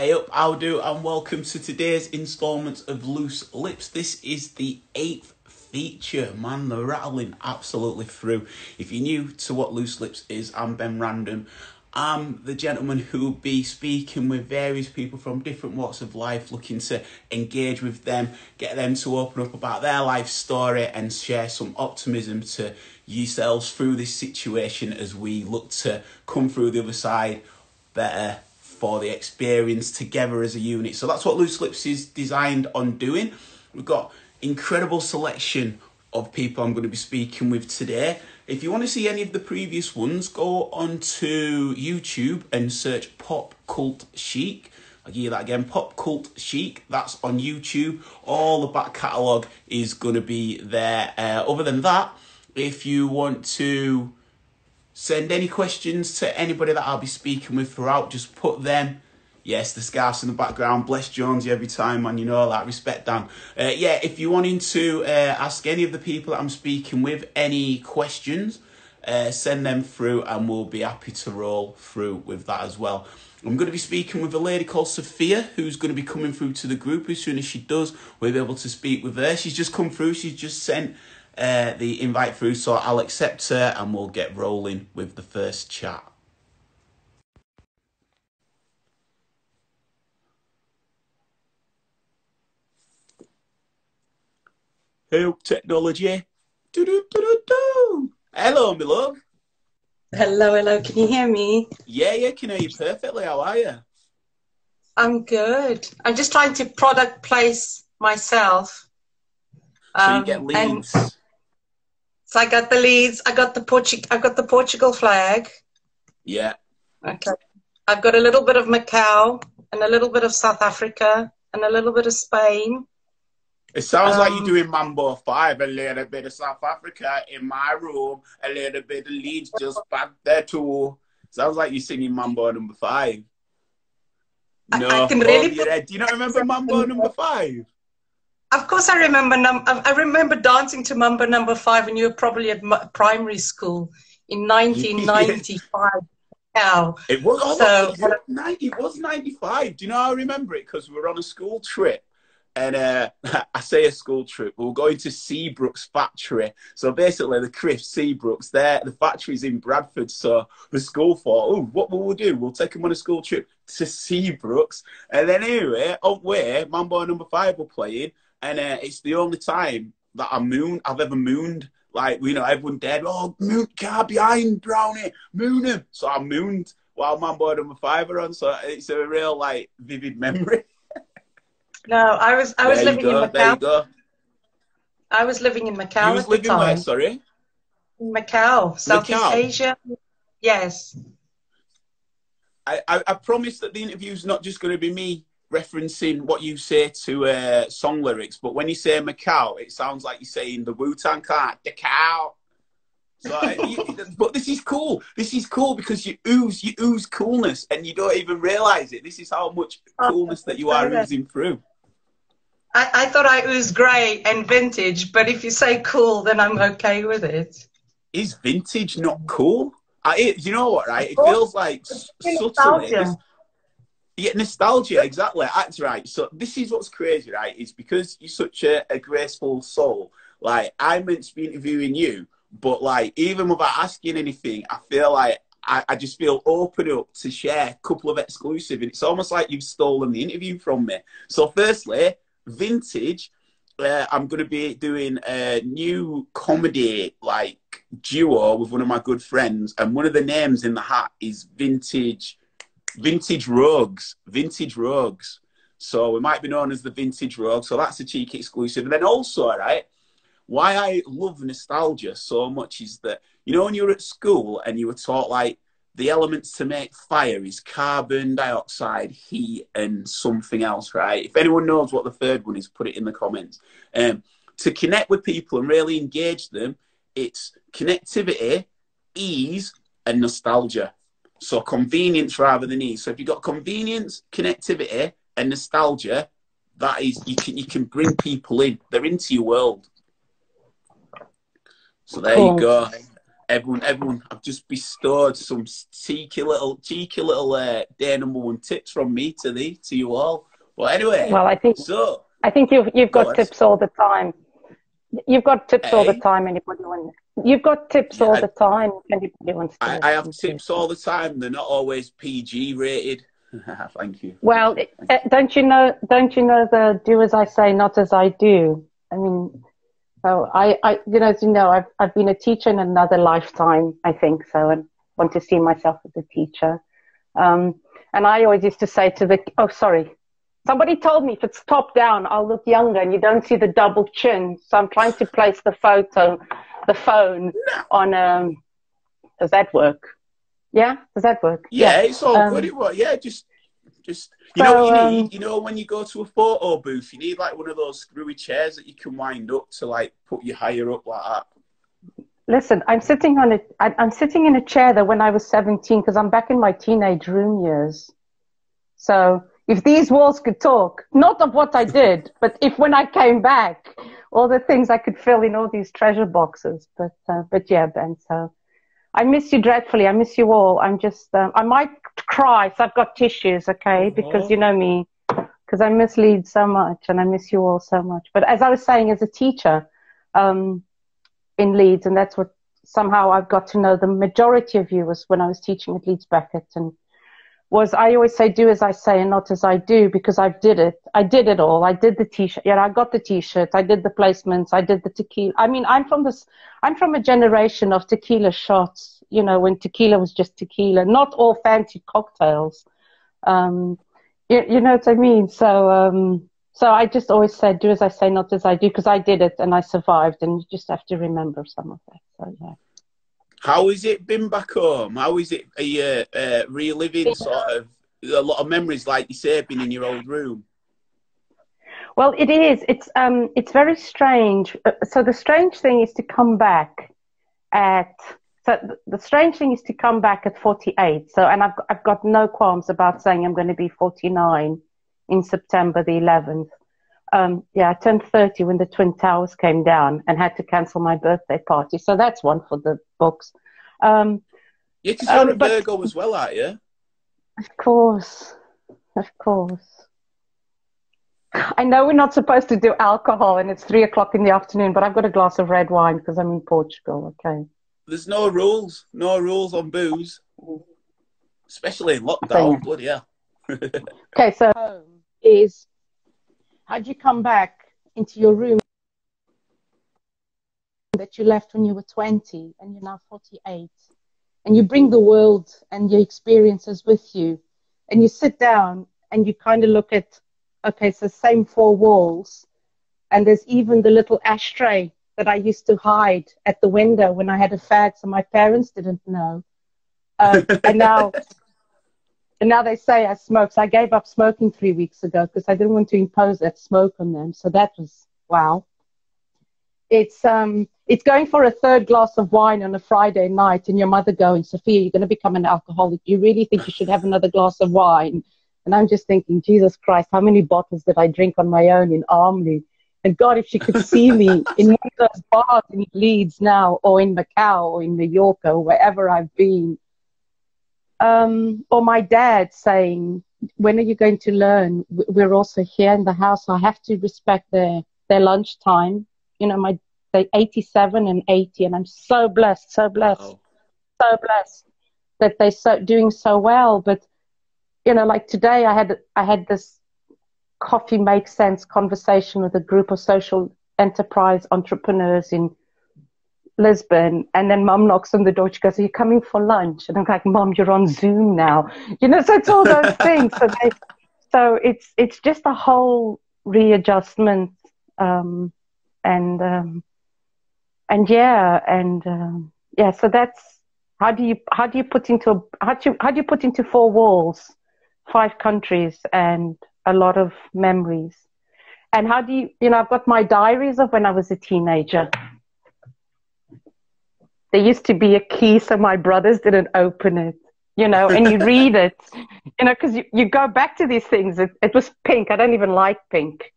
Hey up, how do, and welcome to today's instalment of Loose Lips. This is the eighth feature. Man, the rattling absolutely through. If you're new to what Loose Lips is, I'm Ben Random. I'm the gentleman who will be speaking with various people from different walks of life, looking to engage with them, get them to open up about their life story, and share some optimism to yourselves through this situation as we look to come through the other side better for the experience together as a unit. So that's what Loose Lips is designed on doing. We've got incredible selection of people I'm going to be speaking with today. If you want to see any of the previous ones, go onto YouTube and search Pop Cult Chic. I'll give you that again, Pop Cult Chic. That's on YouTube. All the back catalogue is going to be there. Uh, other than that, if you want to send any questions to anybody that I'll be speaking with throughout, just put them Yes, the scarfs in the background. Bless Jonesy every time, man. You know that. Respect Dan. Uh, yeah, if you're wanting to uh, ask any of the people that I'm speaking with any questions, uh, send them through and we'll be happy to roll through with that as well. I'm going to be speaking with a lady called Sophia who's going to be coming through to the group. As soon as she does, we'll be able to speak with her. She's just come through. She's just sent uh, the invite through, so I'll accept her and we'll get rolling with the first chat. Help technology. Do, do, do, do, do. Hello, my love. Hello, hello. Can you hear me? Yeah, yeah, can hear you perfectly. How are you? I'm good. I'm just trying to product place myself. So um, you get leads. So I got the leads. I got the Portu- I got the Portugal flag. Yeah. Okay. I've got a little bit of Macau and a little bit of South Africa and a little bit of Spain. It sounds um, like you're um, doing Mambo 5, a little bit of South Africa in my room, a little bit of Leeds just back there too. Sounds like you're singing Mambo number 5. No, I, I can really put... Do you not remember Mambo number 5? Of course, I remember. Num- I remember dancing to Mambo number five, and you were probably at primary school in 1995. Now, it was. Oh, so, it was 95. Do you know? I remember it because we were on a school trip and uh, I say a school trip. We were going to Seabrook's factory. So basically, the Chris Seabrook's there. The factory's in Bradford. So the school thought, oh, what will we do? We'll take them on a school trip to Seabrook's. And then anyway, up where Mambo number five were playing, and uh, it's the only time that I moon I've ever mooned. Like you know, everyone dead. Oh, moon car behind Brownie, moon him. So I mooned while Mambo number five are on. So it's a real like vivid memory. No, I was I was living in Macau. There you go. I was living in Macau you was at living the time. Where, sorry? In Macau, Southeast Macau. Asia. Yes. I, I, I promise that the interview is not just going to be me referencing what you say to uh, song lyrics, but when you say Macau, it sounds like you're saying the Wu Tang Clan, the cow. So, but this is cool. This is cool because you ooze, you ooze coolness, and you don't even realize it. This is how much oh, coolness that you are oozing through. I, I thought I was grey and vintage, but if you say cool, then I'm okay with it. Is vintage not cool? I, you know what, right? It feels like subtly. Yeah, nostalgia, exactly. That's right. So this is what's crazy, right? Is because you're such a, a graceful soul. Like I'm meant to be interviewing you, but like even without asking anything, I feel like I, I, just feel open up to share a couple of exclusive, and it's almost like you've stolen the interview from me. So, firstly, vintage. Uh, I'm going to be doing a new comedy like duo with one of my good friends, and one of the names in the hat is Vintage, Vintage rugs, Vintage rugs. So we might be known as the Vintage rug. So that's a cheeky exclusive. And then also, right, why I love nostalgia so much is that you know when you were at school and you were taught like the elements to make fire is carbon dioxide, heat, and something else, right? If anyone knows what the third one is, put it in the comments. Um, to connect with people and really engage them, it's connectivity, ease, and nostalgia. So convenience rather than ease. So if you've got convenience, connectivity, and nostalgia, that is you can you can bring people in. They're into your world. So there cool. you go. everyone, everyone, I've just bestowed some cheeky little, cheeky little uh, day number one tips from me to the to you all. But anyway, well, I think so. I think you've you've got tips all the time. You've got tips hey. all the time. Anybody? You've got tips yeah, all the time. Anybody wants to? I, I have tips all the time. They're not always PG rated. Thank you. Well, uh, don't you know? Don't you know the do as I say, not as I do? I mean, so I, I, you know, as you know, I've I've been a teacher in another lifetime. I think so, and want to see myself as a teacher. Um, and I always used to say to the, oh, sorry, somebody told me if it's top down, I'll look younger, and you don't see the double chin. So I'm trying to place the photo, the phone on. Um, does that work? Yeah, does that work? Yeah, yeah. it's all um, good. It yeah, just just you so, know what you um, need. You know when you go to a photo booth, you need like one of those screwy chairs that you can wind up to like put you higher up like that. Listen, I'm sitting on a. I'm sitting in a chair that when I was 17 because I'm back in my teenage room years. So if these walls could talk, not of what I did, but if when I came back, all the things I could fill in all these treasure boxes. But uh, but yeah, Ben. So I miss you dreadfully. I miss you all. I'm just, uh, I might cry, so I've got tissues, okay? Because you know me, because I miss Leeds so much and I miss you all so much. But as I was saying, as a teacher um, in Leeds, and that's what somehow I've got to know the majority of you was when I was teaching at Leeds Beckett and was I always say do as I say and not as I do because I did it. I did it all. I did the t-shirt. Yeah, I got the t-shirt. I did the placements. I did the tequila. I mean, I'm from this. I'm from a generation of tequila shots. You know, when tequila was just tequila, not all fancy cocktails. Um, you, you know what I mean? So, um, so I just always said do as I say, not as I do, because I did it and I survived, and you just have to remember some of that. So yeah. How has it been back home? How is it are you, uh, reliving sort of a lot of memories, like you say, being in your old room? Well, it is. It's um, it's very strange. Uh, so the strange thing is to come back at. So the strange thing is to come back at 48. So, and I've I've got no qualms about saying I'm going to be 49 in September the 11th. Um, yeah, I turned 30 when the Twin Towers came down and had to cancel my birthday party. So that's one for the books. Um, yeah, because you're um, a Virgo as well, aren't you? Of course. Of course. I know we're not supposed to do alcohol and it's three o'clock in the afternoon, but I've got a glass of red wine because I'm in Portugal, okay? There's no rules. No rules on booze. Especially in lockdown. Bloody hell. okay, so is How'd you come back into your room that you left when you were 20 and you're now 48? And you bring the world and your experiences with you. And you sit down and you kind of look at, okay, so same four walls. And there's even the little ashtray that I used to hide at the window when I had a fag, so my parents didn't know. Uh, and now and now they say I smoke. So I gave up smoking three weeks ago because I didn't want to impose that smoke on them. So that was wow. It's um it's going for a third glass of wine on a Friday night and your mother going, Sophia, you're gonna become an alcoholic. You really think you should have another glass of wine? And I'm just thinking, Jesus Christ, how many bottles did I drink on my own in Armley? And God, if she could see me in one of those bars in Leeds now, or in Macau, or in New York, or wherever I've been, um, or my dad saying, "When are you going to learn? We're also here in the house. I have to respect their their lunchtime." You know, my they 87 and 80, and I'm so blessed, so blessed, wow. so blessed that they're so doing so well. But you know, like today, I had I had this coffee makes sense conversation with a group of social enterprise entrepreneurs in Lisbon, and then mum knocks on the door. She goes, Are you coming for lunch? And I'm like, Mom, you're on Zoom now. You know, so it's all those things. So, they, so it's it's just a whole readjustment. Um, and um, and yeah, and um, yeah, so that's how do you how do you put into a, how do you, how do you put into four walls five countries and a lot of memories and how do you you know I've got my diaries of when I was a teenager there used to be a key so my brothers didn't open it you know and you read it you know because you, you go back to these things it, it was pink i don't even like pink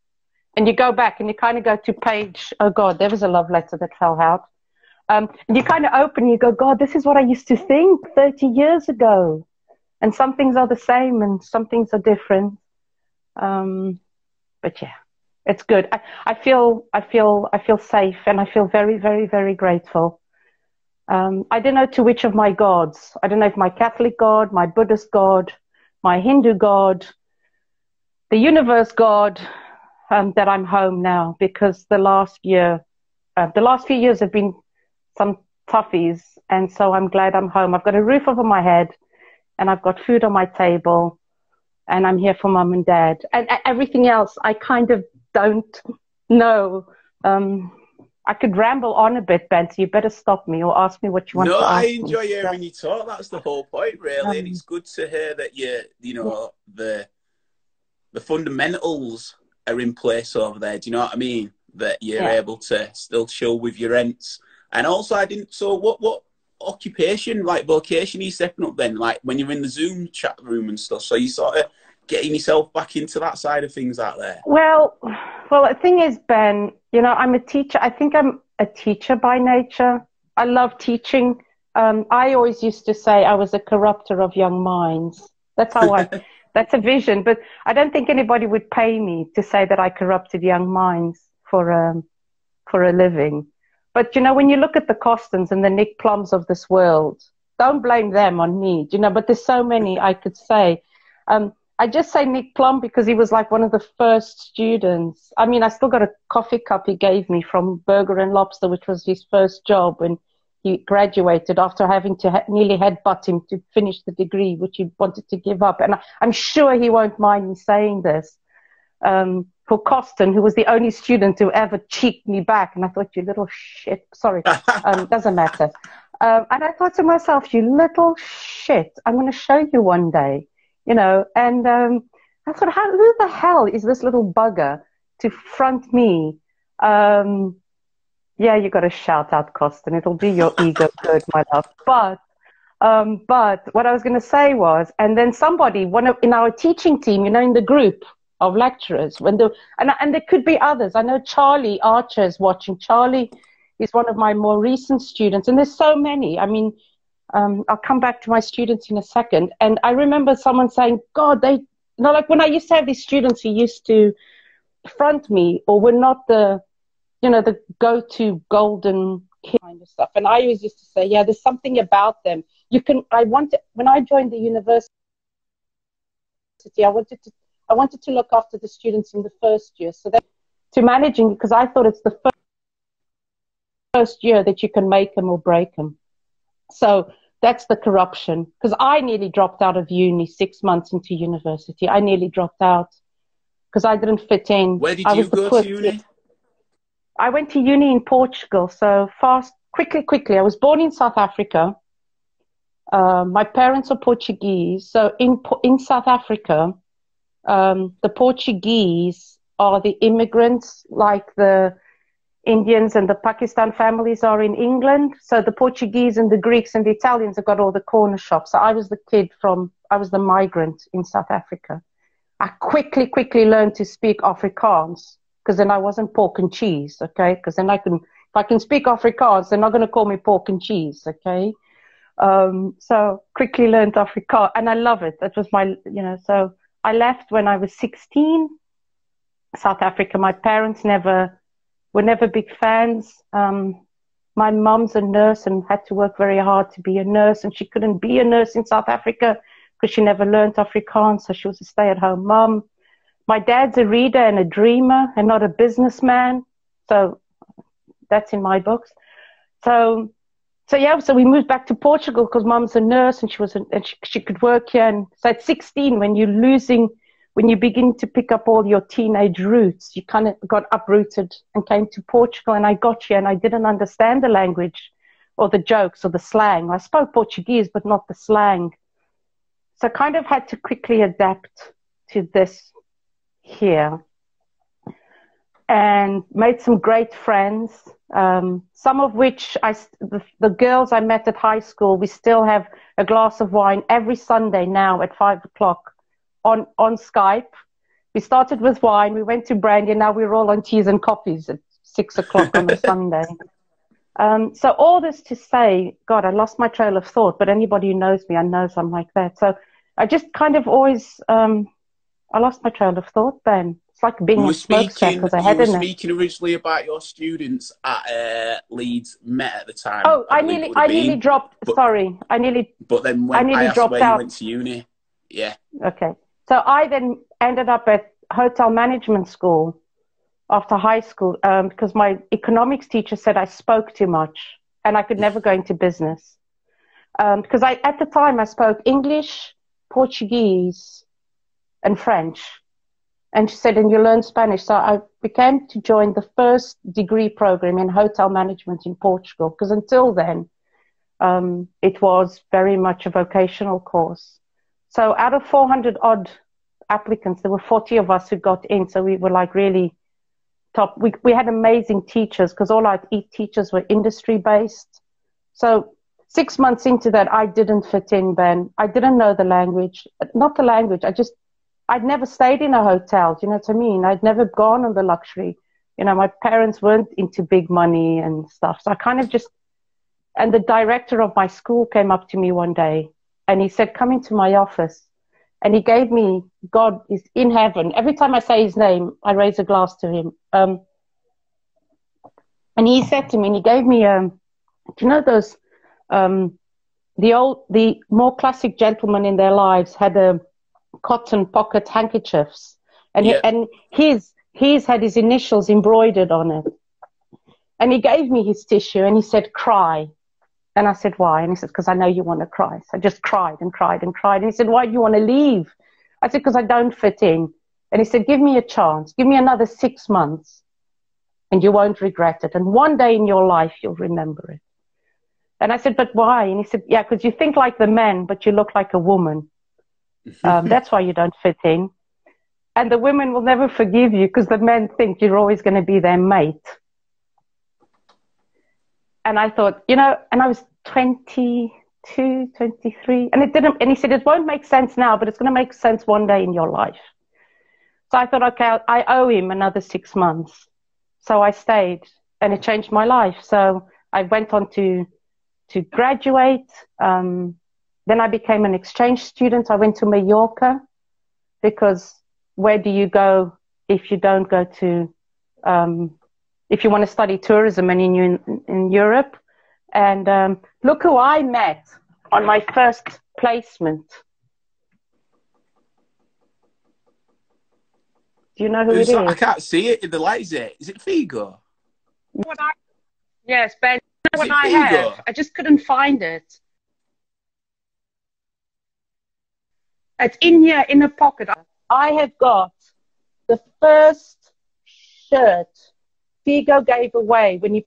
and you go back and you kind of go to page oh god there was a love letter that fell out Um, and you kind of open, you go, God, this is what I used to think 30 years ago. And some things are the same and some things are different. Um, but yeah, it's good. I, I feel, I feel, I feel safe and I feel very, very, very grateful. Um, I don't know to which of my gods. I don't know if my Catholic God, my Buddhist God, my Hindu God, the universe God, um, that I'm home now because the last year, uh, the last few years have been some toughies. And so I'm glad I'm home. I've got a roof over my head and I've got food on my table and I'm here for mom and dad. And everything else, I kind of don't know. Um, I could ramble on a bit, Ben, so you better stop me or ask me what you want no, to ask I enjoy me. hearing you talk. That's the whole point, really. Um, and it's good to hear that you, you know, the the fundamentals are in place over there. Do you know what I mean? That you're Yeah. able to still chill with your rents. And also, I didn't. So, what what occupation, like vocation, are you stepping up then? Like when you're in the Zoom chat room and stuff. So you sort of getting yourself back into that side of things out there. Well, well, the thing is, Ben, you know, I'm a teacher. I think I'm a teacher by nature. I love teaching. Um, I always used to say I was a corrupter of young minds. That's how I, that's a vision. But I don't think anybody would pay me to say that I corrupted young minds for, um, for a living. But, you know, when you look at the Costons and the Nick Plums of this world, don't blame them on me, you know, but there's so many I could say. Um, I just say Nick Plum because he was like one of the first students. I mean, I still got a coffee cup he gave me from Burger and Lobster, which was his first job when he graduated after having to ha- nearly headbutt him to finish the degree, which he wanted to give up. And I, I'm sure he won't mind me saying this. Um, for Costin, who was the only student who ever cheeked me back. And I thought, you little shit. Sorry, um, doesn't matter. Um, and I thought to myself, you little shit, I'm going to show you one day, you know. And um, I thought, how, who the hell is this little bugger to front me? Um, yeah, you got to shout out, Costin. It'll do your ego good, my love. But, um, but what I was going to say was, and then somebody, one of in our teaching team, you know, in the group of lecturers, when the and and there could be others. I know Charlie Archer is watching. Charlie is one of my more recent students, and there's so many. I mean, um, I'll come back to my students in a second. And I remember someone saying, God, they, you know, like when I used to have these students who used to front me or were not the, you know, the go to golden kind of stuff. And I always used to say, yeah, there's something about them. You can, I wanted, when I joined the university, I wanted to, I wanted to look after the students in the first year. So that, to managing, because I thought it's the first, first year that you can make them or break them. So that's the corruption. Because I nearly dropped out of uni six months into university. I nearly dropped out because I didn't fit in. Where did I you go to uni? kid. I went to uni in Portugal. So fast, quickly, quickly. I was born in South Africa. Uh, my parents are Portuguese. So in in South Africa, um, the Portuguese are the immigrants, like the Indians and the Pakistan families are in England. So the Portuguese and the Greeks and the Italians have got all the corner shops. So I was the kid from, I was the migrant in South Africa. I quickly, quickly learned to speak Afrikaans because then I wasn't pork and cheese, okay? Because then I can, if I can speak Afrikaans, they're not going to call me pork and cheese, okay? Um, so quickly learned Afrikaans and I love it. That was my, you know, so I left when I was 16, South Africa. My parents never, were never big fans. Um, my mom's a nurse and had to work very hard to be a nurse, and she couldn't be a nurse in South Africa because she never learned Afrikaans, so she was a stay-at-home mom. My dad's a reader and a dreamer and not a businessman, so that's in my books. So, so yeah, so we moved back to Portugal because mom's a nurse and she was, a, and she, she could work here. And so at 16, when you're losing when you begin to pick up all your teenage roots, you kind of got uprooted and came to Portugal. And I got here and I didn't understand the language or the jokes or the slang. I spoke Portuguese, but not the slang. So I kind of had to quickly adapt to this here and made some great friends. Um, some of which I, the, the girls I met at high school, we still have a glass of wine every Sunday now at five o'clock on, on Skype. We started with wine, we went to brandy, and now we're all on teas and coffees at six o'clock on a Sunday. Um, so all this to say, God, I lost my trail of thought. But anybody who knows me, I knows I'm like that. So I just kind of always, um, I lost my trail of thought. then. it's like being a smokestack speaking. with a You were in it. speaking originally about your students at uh, Leeds Met at the time. Oh, I it nearly, I nearly dropped. But- sorry, I nearly. But then when I I, nearly asked dropped out. went to uni, yeah, Okay, so I then ended up at hotel management school after high school um, because my economics teacher said I spoke too much and I could never go into business. Um, because I, at the time, I spoke English, Portuguese, and French. And she said, and you learn Spanish. So I became to join the first degree program in hotel management in Portugal. Because until then, um, it was very much a vocational course. So out of 400 odd applicants, there were 40 of us who got in. So we were like really top. We, we had amazing teachers because all our teachers were industry based. So six months into that, I didn't fit in, Ben. I didn't know the language, not the language. I just, I'd never stayed in a hotel. You know what I mean? I'd never gone on the luxury. You know, my parents weren't into big money and stuff. So I kind of just, and the director of my school came up to me one day and he said, come into my office. And he gave me, God is in heaven. Every time I say his name, I raise a glass to him. Um, and he said to me, and he gave me, um, do you know those, um, the old, the more classic gentlemen in their lives had a cotton pocket handkerchiefs, and Yeah. he, and his his had his initials embroidered on it. And he gave me his tissue, and he said, "Cry." And I said, "Why?" And he said, "Because I know you want to cry." So I just cried and cried and cried. And he said, "Why do you want to leave?" I said, "Because I don't fit in." And he said, "Give me a chance. Give me another six months, and you won't regret it. And one day in your life, you'll remember it." And I said, "But why?" And he said, "Yeah, because you think like the men, but you look like a woman." Um, that's why you don't fit in. And the women will never forgive you because the men think you're always going to be their mate. And I thought, you know, and I was 22, 23, and it didn't, and he said, it won't make sense now, but it's going to make sense one day in your life. So I thought, okay, I owe him another six months. So I stayed and it changed my life. So I went on to, to graduate. Um, then I became an exchange student. I went to Mallorca because where do you go if you don't go to, um, if you want to study tourism and in, in, in Europe? And um, look who I met on my first placement. Do you know who it Who's is? that? I can't see it in the light. Is it? Is it Figo? What I, yes, Ben. Is what it I have? Figo? I just couldn't find it. It's in here in a pocket. I have got the first shirt Figo gave away when he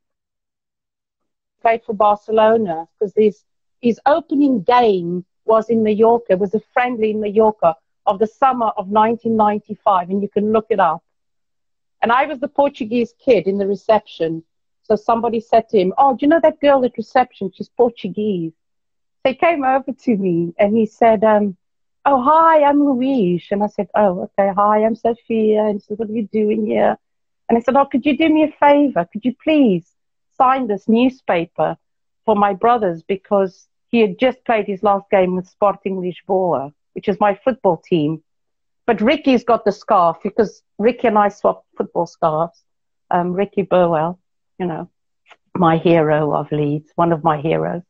played for Barcelona because his his opening game was in Mallorca. Was a friendly in Mallorca of the summer of 1995, and you can look it up. And I was the Portuguese kid in the reception. So somebody said to him, Oh, do you know that girl at reception? She's Portuguese. They came over to me and he said, um, Oh, hi, I'm Luis. And I said, Oh, okay, hi, I'm Sophia. And he said, What are you doing here? And I said, Oh, could you do me a favor? Could you please sign this newspaper for my brothers because he had just played his last game with Sporting Lisboa, which is my football team. But Ricky's got the scarf because Ricky and I swapped football scarves. Um, Ricky Burwell, you know, my hero of Leeds, one of my heroes.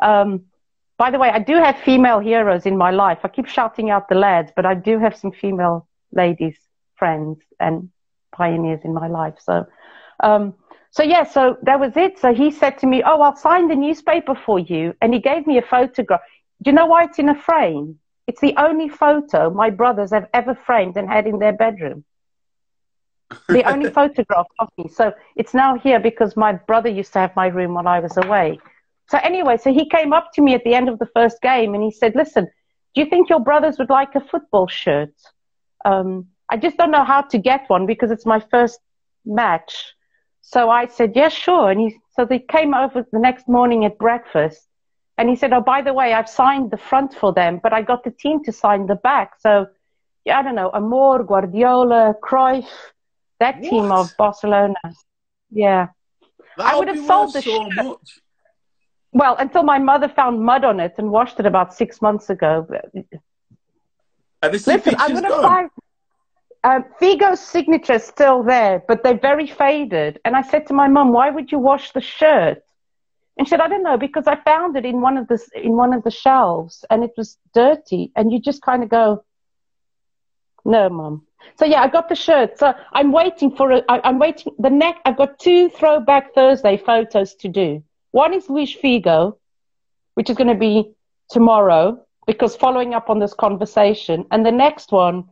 Um, by the way, I do have female heroes in my life. I keep shouting out the lads, but I do have some female ladies, friends, and pioneers in my life. So, um, so yeah, so that was it. So he said to me, "Oh, I'll sign the newspaper for you," and he gave me a photograph. Do you know why it's in a frame? It's the only photo my brothers have ever framed and had in their bedroom. The only photograph of me. So it's now here because my brother used to have my room while I was away. So anyway, so he came up to me at the end of the first game and he said, "Listen, do you think your brothers would like a football shirt? Um, I just don't know how to get one because it's my first match." So I said, "Yeah, sure." And he, so they came over the next morning at breakfast, and he said, "Oh, by the way, I've signed the front for them, but I got the team to sign the back." So, yeah, I don't know, Amor, Guardiola, Cruyff, that team of Barcelona. Yeah. I would have sold the so shirt. much. Well, until my mother found mud on it and washed it about six months ago. Listen, I'm going to buy. Um, signature is still there, but they're very faded. And I said to my mum, "Why would you wash the shirt?" And she said, "I don't know, because I found it in one of the in one of the shelves, and it was dirty." And you just kind of go, "No, mum." So yeah, I got the shirt. So I'm waiting for a. I, I'm waiting. The neck. I've got two Throwback Thursday photos to do. One is Luis Figo, which is going to be tomorrow, because following up on this conversation, and the next one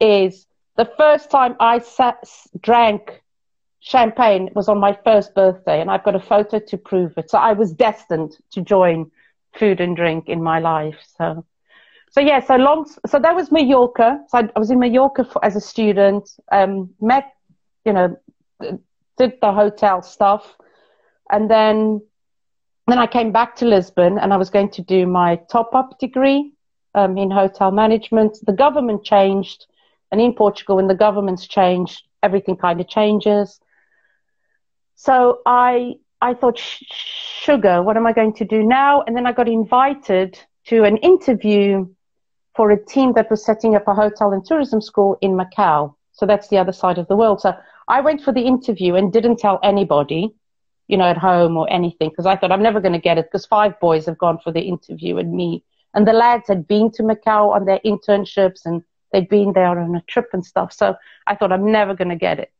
is the first time I sat, drank champagne was on my first birthday, and I've got a photo to prove it. So I was destined to join food and drink in my life. So, so yeah, so long. So that was Mallorca. So I, I was in Mallorca for, as a student. Um, met, you know, did the hotel stuff, and then then I came back to Lisbon, and I was going to do my top up degree um, in hotel management. The government changed. And in Portugal, when the government's changed, everything kind of changes. So I I thought, sugar, what am I going to do now? And then I got invited to an interview for a team that was setting up a hotel and tourism school in Macau. So that's the other side of the world. So I went for the interview and didn't tell anybody, you know, at home or anything, because I thought I'm never going to get it because five boys have gone for the interview and me. And the lads had been to Macau on their internships and they'd been there on a trip and stuff. So I thought I'm never going to get it.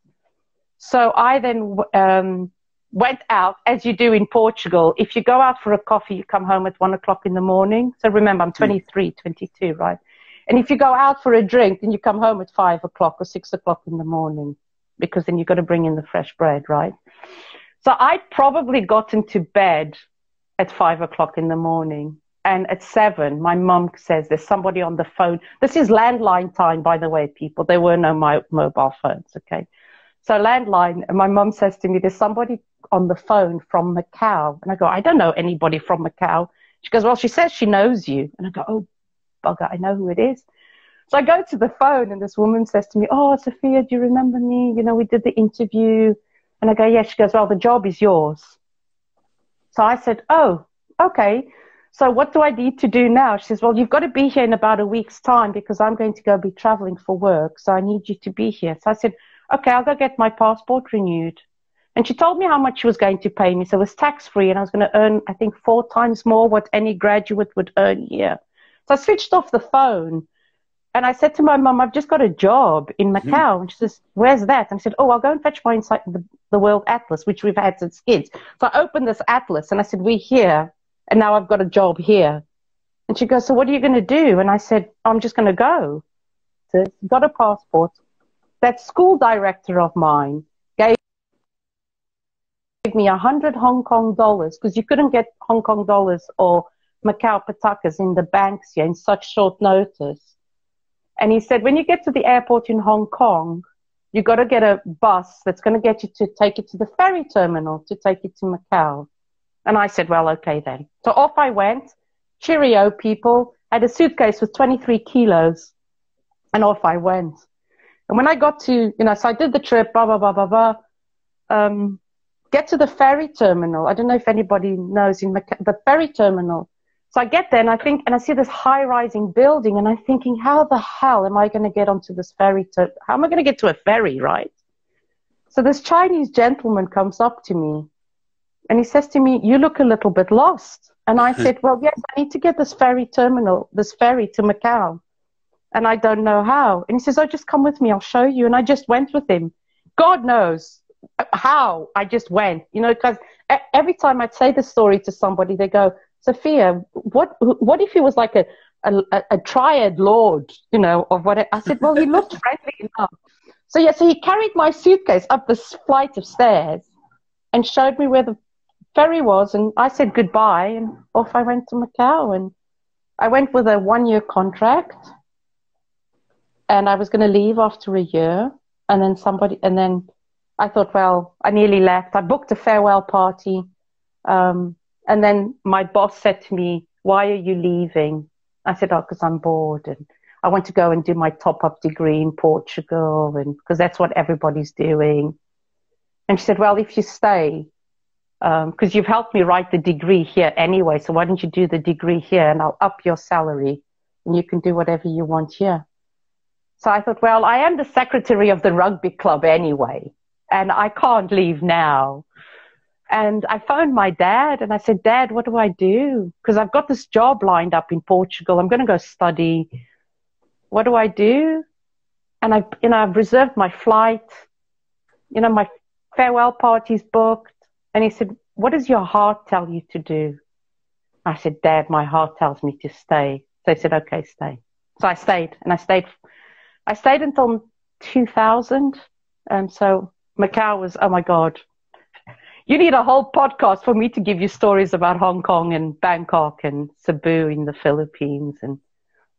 So I then um, went out, as you do in Portugal. If you go out for a coffee, you come home at one o'clock in the morning. So remember, I'm 23, 22, right? And if you go out for a drink, then you come home at five o'clock or six o'clock in the morning because then you've got to bring in the fresh bread, right? So I'd probably gotten to bed at five o'clock in the morning. And at seven, my mum says there's somebody on the phone. This is landline time, by the way, people. There were no my, mobile phones, okay? So landline, and my mum says to me, there's somebody on the phone from Macau. And I go, I don't know anybody from Macau. She goes, well, she says she knows you. And I go, oh, bugger, I know who it is. So I go to the phone and this woman says to me, oh, Sophia, do you remember me? You know, we did the interview. And I go, yes. She goes, well, the job is yours. So I said, oh, okay. So what do I need to do now? She says, well, you've got to be here in about a week's time because I'm going to go be traveling for work. So I need you to be here. So I said, okay, I'll go get my passport renewed. And she told me how much she was going to pay me. So it was tax free and I was going to earn, I think, four times more what any graduate would earn here. So I switched off the phone and I said to my mum, I've just got a job in Macau. Mm-hmm. And she says, Where's that? And I said, Oh, I'll go and fetch my inside the, the World Atlas, which we've had since kids. So I opened this atlas and I said, We're here. And now I've got a job here. And she goes, So what are you going to do? And I said, I'm just going to go. So got a passport. That school director of mine gave me a hundred Hong Kong dollars because you couldn't get Hong Kong dollars or Macau patacas in the banks here in such short notice. And he said, when you get to the airport in Hong Kong, you've got to get a bus that's going to get you to take it to the ferry terminal to take it to Macau. And I said, well, okay then. So off I went. Cheerio, people. I had a suitcase with 23 kilos and off I went. And when I got to, you know, so I did the trip, blah, blah, blah, blah, blah. Um, get to the ferry terminal. I don't know if anybody knows in the ferry terminal. So I get there and I think, and I see this high rising building and I'm thinking, how the hell am I going to get onto this ferry? To, how am I going to get to a ferry, right? So this Chinese gentleman comes up to me and he says to me, you look a little bit lost. And I hmm. said, well, yes, I need to get this ferry terminal, this ferry to Macau. And I don't know how. And he says, oh, just come with me. I'll show you. And I just went with him. God knows how I just went, you know, because every time I'd say the story to somebody, they go, Sophia, what what if he was like a, a, a triad lord, you know, of what? I said, well, he looked friendly enough. So yeah, so he carried my suitcase up this flight of stairs and showed me where the ferry was, and I said goodbye, and off I went to Macau, and I went with a one-year contract, and I was going to leave after a year, and then somebody, and then I thought, well, I nearly left. I booked a farewell party. Um, and then my boss said to me, Why are you leaving? I said, Oh, because I'm bored and I want to go and do my top up degree in Portugal and because that's what everybody's doing. And she said, Well, if you stay, because um, you've helped me write the degree here anyway. So why don't you do the degree here and I'll up your salary and you can do whatever you want here. So I thought, well, I am the secretary of the rugby club anyway, and I can't leave now. And I phoned my dad and I said, Dad, what do I do? Because I've got this job lined up in Portugal. I'm going to go study. What do I do? And I, you know, I've reserved my flight. You know, my farewell party's booked. And he said, What does your heart tell you to do? I said, Dad, my heart tells me to stay. So he said, Okay, stay. So I stayed and I stayed. I stayed until 2000. And so Macau was, oh my God. You need a whole podcast for me to give you stories about Hong Kong and Bangkok and Cebu in the Philippines. And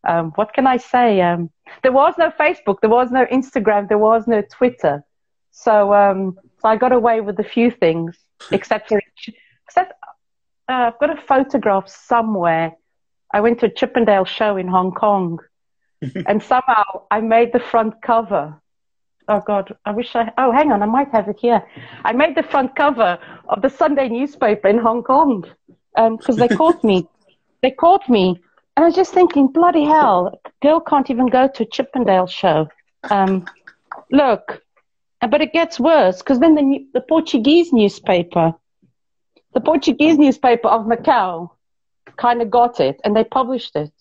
um, what can I say? Um, there was no Facebook, there was no Instagram, there was no Twitter. So, um, so I got away with a few things except for, except uh, I've got a photograph somewhere. I went to a Chippendale show in Hong Kong, and somehow I made the front cover. Oh God, I wish I. Oh, hang on, I might have it here. I made the front cover of the Sunday newspaper in Hong Kong because um, they caught me. They caught me, and I was just thinking, bloody hell, girl can't even go to a Chippendale show. Um, look, but it gets worse because then the, the Portuguese newspaper, the Portuguese newspaper of Macau, kind of got it and they published it.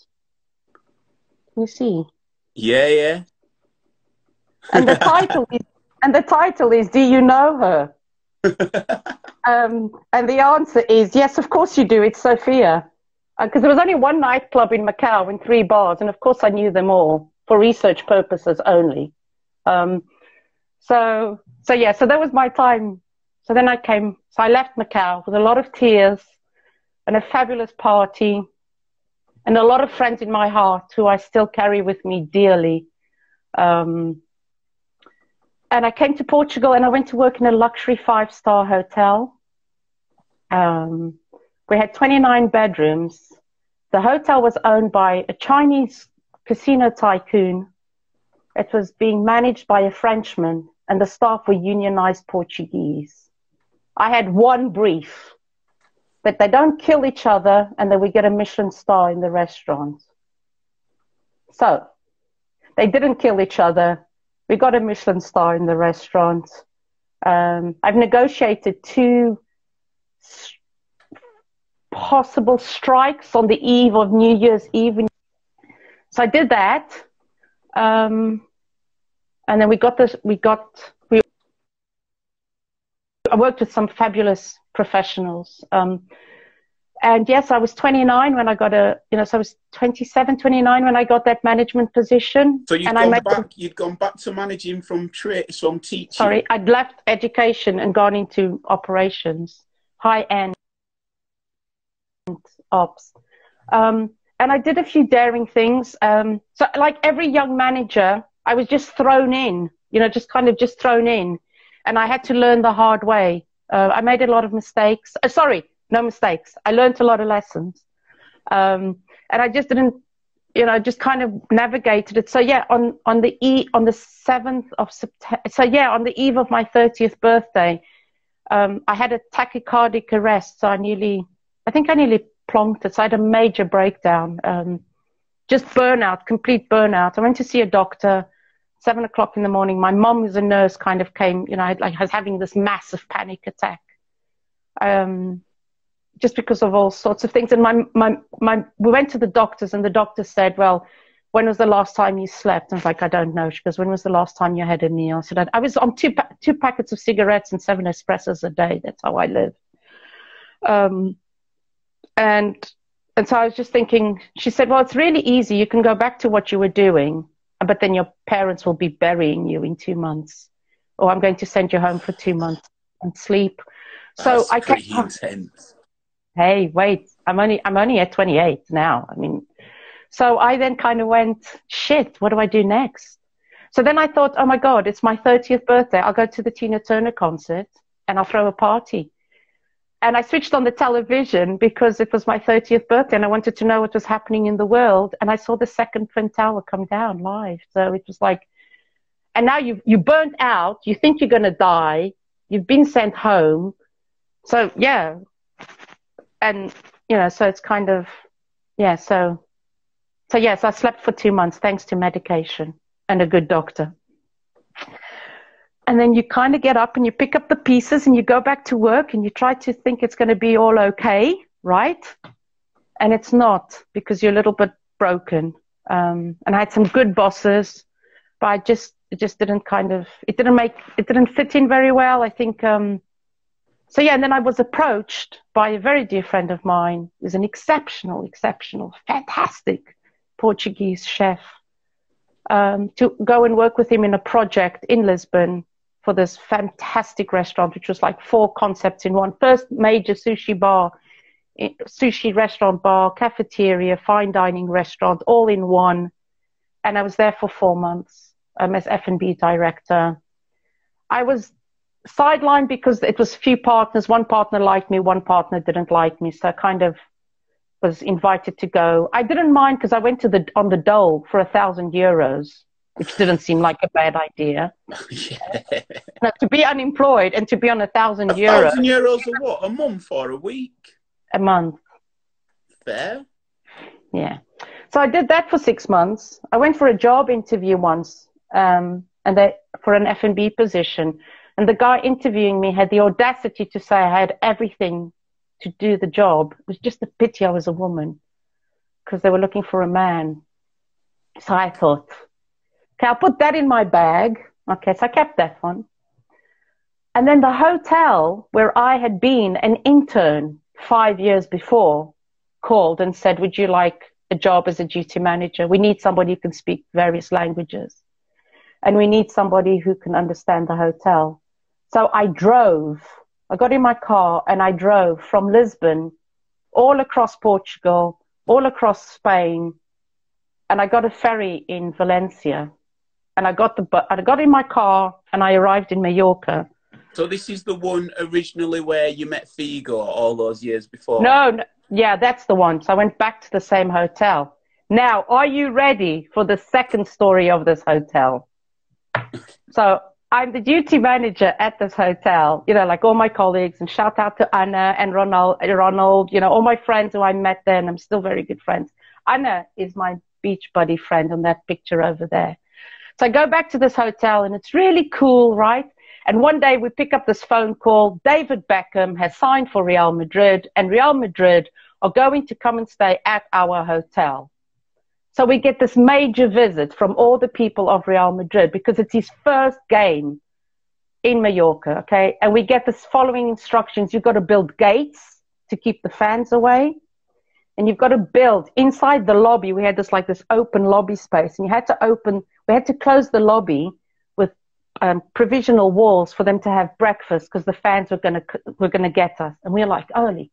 You see? Yeah, yeah. And the title is, and the title is, "Do you know her?" um, and the answer is yes, of course you do. It's Sophia, because uh, there was only one nightclub in Macau and three bars, and of course I knew them all for research purposes only. Um, so, so yeah, so that was my time. So then I came, so I left Macau with a lot of tears and a fabulous party and a lot of friends in my heart who I still carry with me dearly. Um, and I came to Portugal and I went to work in a luxury five star hotel. Um, we had 29 bedrooms. The hotel was owned by a Chinese casino tycoon. It was being managed by a Frenchman and the staff were unionized Portuguese. I had one brief that they don't kill each other and that we get a Michelin star in the restaurant. So they didn't kill each other. We got a Michelin star in the restaurant. Um, I've negotiated two possible strikes on the eve of New Year's Eve. So I did that. Um, and then we got this we got we i worked with some fabulous professionals um, and yes i was 29 when i got a you know so i was 27 29 when i got that management position. So you'd and gone back you'd gone back to managing from trade from teaching? Sorry i'd left education and gone into operations high end ops. Um, and i did a few daring things. Um, so like every young manager I was just thrown in, you know, just kind of just thrown in. And I had to learn the hard way. Uh, I made a lot of mistakes. Uh, sorry, no mistakes. I learned a lot of lessons. Um, and I just didn't, you know, just kind of navigated it. So yeah, on, on the e, on the 7th of September, so yeah, on the eve of my 30th birthday, um, I had a tachycardic arrest. So I nearly, I think I nearly plonked it. So I had a major breakdown. Um, just burnout, complete burnout. I went to see a doctor seven o'clock in the morning. My mom, who's a nurse, kind of came, you know, I, like I was having this massive panic attack. Um, just because of all sorts of things. And my, my, my, we went to the doctors and the doctor said, well, when was the last time you slept? And I was like, I don't know. She goes, when was the last time you had a meal? I said, I was on two, two packets of cigarettes and seven espressos a day. That's how I live. Um, and, and so I was just thinking, she said, well, it's really easy. You can go back to what you were doing but then your parents will be burying you in two months, or I'm going to send you home for two months and sleep. So That's I pretty intense. Hey, wait, I'm only I'm only at 28 now. I mean, so I then kind of went, shit, what do I do next? So then I thought, oh my god, it's my 30th birthday. I'll go to the Tina Turner concert and I'll throw a party and I switched on the television because it was my 30th birthday and I wanted to know what was happening in the world. And I saw the second Twin Tower come down live. So it was like, and now you you burnt out. You think you're going to die. You've been sent home. so yeah, and you know, so it's kind of yeah. So so yes, I slept for two months thanks to medication and a good doctor. And then you kind of get up and you pick up the pieces and you go back to work and you try to think it's going to be all okay, right? And it's not because you're a little bit broken. Um, and I had some good bosses, but I just it just didn't kind of it didn't make it didn't fit in very well. I think um, so yeah, and then I was approached by a very dear friend of mine, who's an exceptional, exceptional, fantastic Portuguese chef, um, to go and work with him in a project in Lisbon for this fantastic restaurant, which was like four concepts in one. First major sushi bar, eh, sushi restaurant bar, cafeteria, fine dining restaurant, all in one. And I was there for four months um, as F&B director. I was sidelined because it was few partners. One partner liked me, one partner didn't like me. So I kind of was invited to go. I didn't mind because I went to the on the dole for a thousand euros which didn't seem like a bad idea. yeah. Now, to be unemployed and to be on a thousand euros. A thousand euros a what? A month or a week? A month. Fair. Yeah. So I did that for six months. I went for a job interview once, um, and they, for an F and B position, and the guy interviewing me had the audacity to say I had everything to do the job. It was just a pity I was a woman, because they were looking for a man. So I thought, Okay, I'll put that in my bag. Okay, so I kept that one. And then the hotel where I had been an intern five years before called and said, Would you like a job as a duty manager? We need somebody who can speak various languages. And we need somebody who can understand the hotel. So I drove, I got in my car and I drove from Lisbon all across Portugal, all across Spain, and I got a ferry in Valencia and I got the I got in my car and I arrived in Mallorca. So this is the one originally where you met Figo all those years before. No, no, yeah, that's the one. So I went back to the same hotel. Now, are you ready for the second story of this hotel? so I'm the duty manager at this hotel. You know, like all my colleagues, and shout out to Anna and Ronald, Ronald. You know, all my friends who I met there, and I'm still very good friends. Anna is my beach buddy friend on that picture over there. So I go back to this hotel and it's really cool, right? And one day we pick up this phone call. David Beckham has signed for Real Madrid and Real Madrid are going to come and stay at our hotel. So we get this major visit from all the people of Real Madrid because it's his first game in Mallorca, okay? And we get this following instructions. You've got to build gates to keep the fans away. And you've got to build inside the lobby. We had this like this open lobby space and you had to open we had to close the lobby with um, provisional walls for them to have breakfast because the fans were going to were going to get us, and we were like, holy.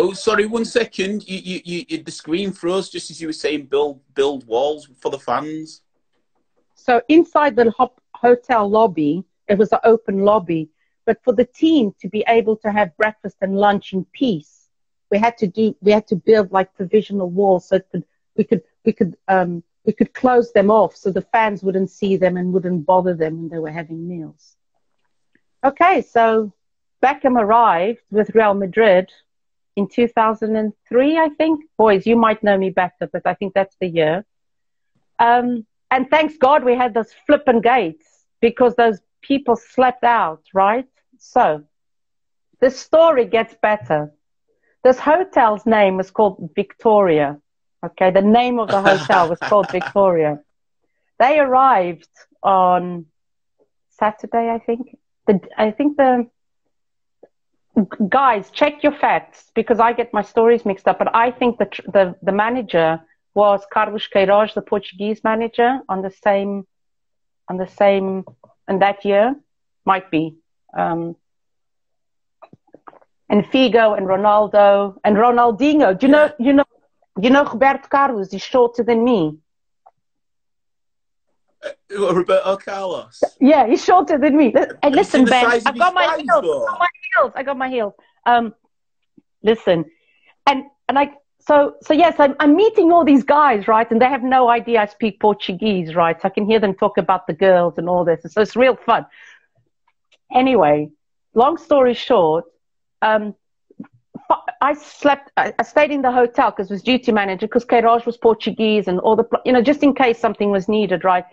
Oh, sorry, one second. You, you, you, the screen froze just as you were saying build, build walls for the fans. So inside the hop, hotel lobby, it was an open lobby. But for the team to be able to have breakfast and lunch in peace, we had to do we had to build like provisional walls so could, we could we could um, we could close them off so the fans wouldn't see them and wouldn't bother them when they were having meals. Okay, so Beckham arrived with Real Madrid in 2003, I think. Boys, you might know me better, but I think that's the year. Um, and thanks God we had those flipping gates because those people slept out, right? So the story gets better. This hotel's name was called Victoria. Okay, the name of the hotel was called Victoria. They arrived on Saturday, I think. The, I think the guys check your facts because I get my stories mixed up. But I think the the, the manager was Carlos Queiroz, the Portuguese manager, on the same on the same and that year might be. Um, and Figo and Ronaldo and Ronaldinho. Do you know, you know, you know Roberto Carlos is shorter than me. Uh, Roberto Carlos. Yeah, he's shorter than me. And listen, Ben, I got my heels. I got my heels. I got my heels. Um, listen, and and I so, so yes, I'm, I'm meeting all these guys, right? And they have no idea I speak Portuguese, right? So I can hear them talk about the girls and all this. So it's real fun. Anyway, long story short, um, I slept, I stayed in the hotel because it was duty manager because Queiroz was Portuguese and all the, you know, just in case something was needed, right?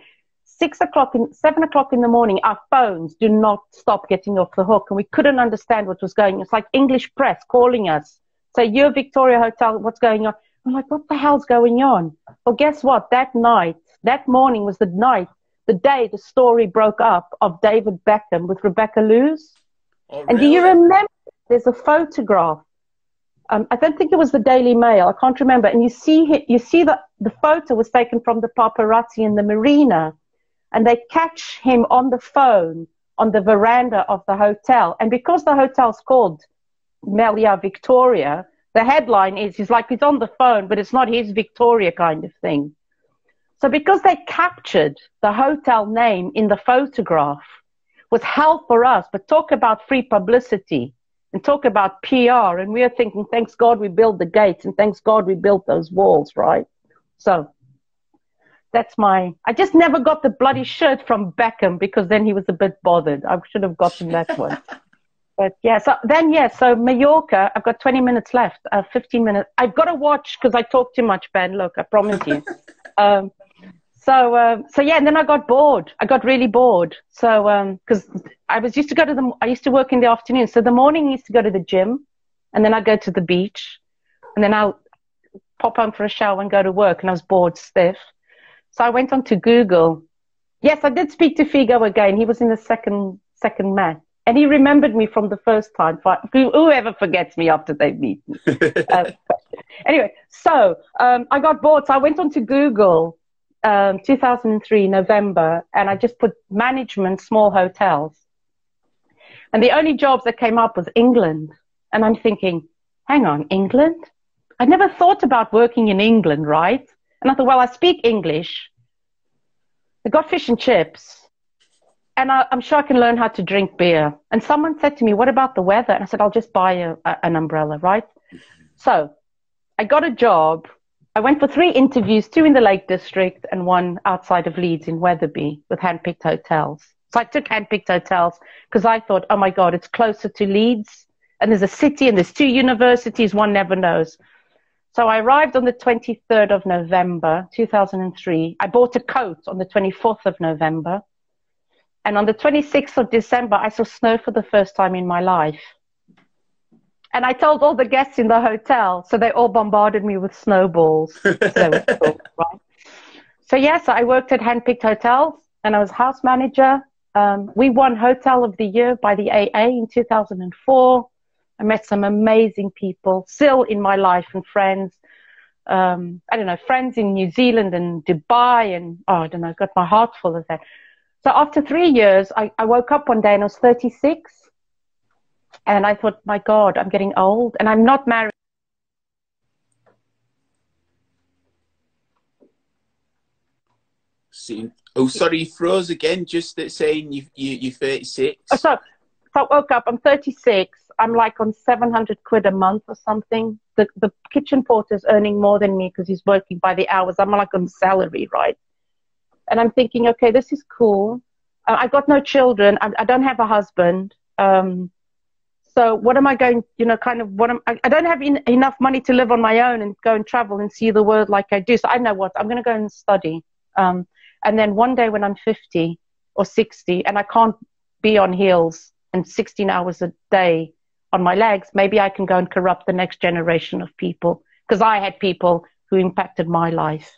Six o'clock, in, seven o'clock in the morning, our phones do not stop getting off the hook and we couldn't understand what was going on. It's like English press calling us say, you're Victoria Hotel, what's going on? I'm like, what the hell's going on? Well, guess what? That night, that morning was the night, the day the story broke up of David Beckham with Rebecca Loos. Oh, really? And do you remember? There's a photograph. Um, I don't think it was the Daily Mail. I can't remember. And you see, you see that the photo was taken from the paparazzi in the marina, and they catch him on the phone on the veranda of the hotel. And because the hotel's called Melia Victoria, the headline is he's like he's on the phone, but it's not his Victoria kind of thing. So because they captured the hotel name in the photograph was hell for us, but talk about free publicity and talk about PR. And we are thinking, thanks God we built the gates and thanks God we built those walls, right? So that's my, I just never got the bloody shirt from Beckham because then he was a bit bothered. I should have gotten that one. But yeah, so then yeah, so Mallorca, I've got 20 minutes left, uh, 15 minutes. I've got to watch because I talk too much, Ben. Look, I promise you. um, so uh, so yeah, and then I got bored. I got really bored. So because um, I was used to go to the, I used to work in the afternoon. So the morning I used to go to the gym, and then I'd go to the beach, and then I'll pop home for a shower and go to work. And I was bored stiff. So I went on to Google. Yes, I did speak to Figo again. He was in the second second match and he remembered me from the first time. Whoever forgets me after they meet me. uh, anyway, so um, I got bored. So I went on to Google, um, 2003 November, and I just put management small hotels. And the only jobs that came up was England. And I'm thinking, hang on, England? I never thought about working in England, right? And I thought, well, I speak English. I got fish and chips and I, am sure I can learn how to drink beer. And someone said to me, What about the weather? And I said, I'll just buy a, a, an umbrella, right? So I got a job. I went for three interviews, two in the Lake District and one outside of Leeds in Wetherby with handpicked hotels. So I took handpicked hotels because I thought, oh my God, it's closer to Leeds and there's a city and there's two universities, one never knows. So I arrived on the 23rd of November, 2003. I bought a coat on the 24th of November. And on the 26th of December, I saw snow for the first time in my life. And I told all the guests in the hotel, so they all bombarded me with snowballs. so, cool, right? so yes, I worked at Handpicked Hotels and I was house manager. Um, we won Hotel of the Year by the AA in 2004. I met some amazing people still in my life and friends. Um, I don't know, friends in New Zealand and Dubai and, oh, I don't know, got my heart full of that. So after three years, I, I woke up one day and I was 36. And I thought, my God, I'm getting old and I'm not married. See, oh, sorry, you froze again. Just saying you, you, you're 36. Oh, so, so I woke up, I'm 36. I'm like on 700 quid a month or something. The, the kitchen porter's earning more than me because he's working by the hours. I'm like on salary, right? and I'm thinking, okay, this is cool. Uh, I've got no children. I, I don't have a husband. Um, so what am I going, you know, kind of what am I, I don't have in, enough money to live on my own and go and travel and see the world like I do. So I know what, I'm going to go and study. Um, and then one day when I'm 50 or 60 and I can't be on heels and 16 hours a day on my legs, maybe I can go and corrupt the next generation of people because I had people who impacted my life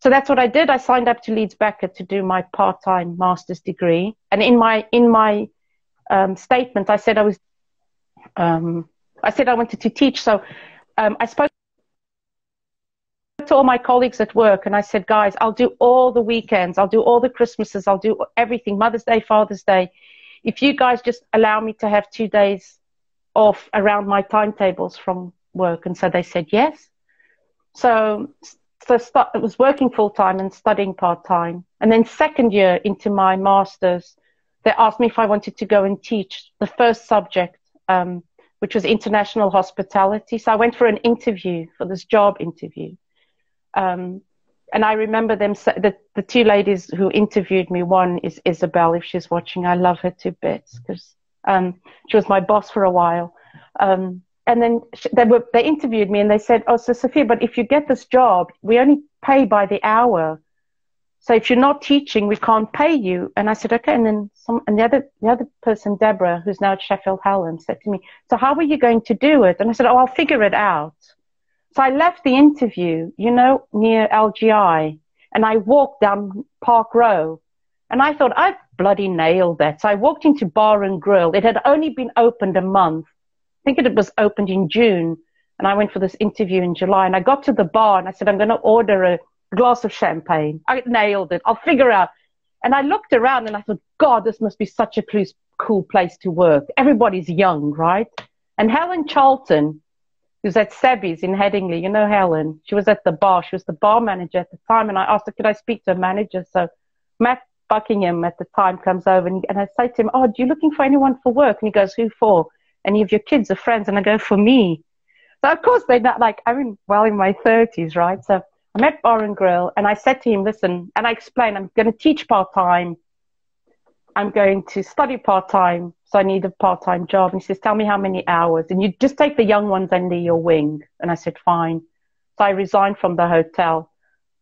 so that's what I did. I signed up to Leeds Beckett to do my part-time master's degree, and in my in my um, statement, I said I was, um, I said I wanted to teach. So um, I spoke to all my colleagues at work, and I said, guys, I'll do all the weekends, I'll do all the Christmases, I'll do everything, Mother's Day, Father's Day. If you guys just allow me to have two days off around my timetables from work, and so they said yes. So so start, I was working full time and studying part time. And then second year into my master's, they asked me if I wanted to go and teach the first subject, um, which was international hospitality. So I went for an interview for this job interview. Um, and I remember them, the, the two ladies who interviewed me, one is Isabel, if she's watching, I love her to bits because um, she was my boss for a while. Um, and then they were, they interviewed me and they said, oh, so Sophia, but if you get this job, we only pay by the hour. So if you're not teaching, we can't pay you. And I said, okay. And then some, and the other, the other person, Deborah, who's now at Sheffield Hallam, said to me, so how are you going to do it? And I said, oh, I'll figure it out. So I left the interview, you know, near LGI and I walked down Park Row and I thought I've bloody nailed that. So I walked into Bar and Grill. It had only been opened a month. I think it was opened in June and I went for this interview in July and I got to the bar and I said, I'm going to order a glass of champagne. I nailed it. I'll figure out. And I looked around and I thought, God, this must be such a cool place to work. Everybody's young, right? And Helen Charlton, who's at Sebby's in Headingley, you know Helen, she was at the bar. She was the bar manager at the time. And I asked her, could I speak to a manager? So Matt Buckingham at the time comes over and, and I say to him, oh, are you looking for anyone for work? And he goes, who for? Any of your kids or friends? And I go, for me. So of course they're not like, I'm in, well in my 30s, right? So I met Bar and Grill and I said to him, listen, and I explained, I'm going to teach part time. I'm going to study part time. So I need a part time job. And he says, tell me how many hours. And you just take the young ones under your wing. And I said, fine. So I resigned from the hotel.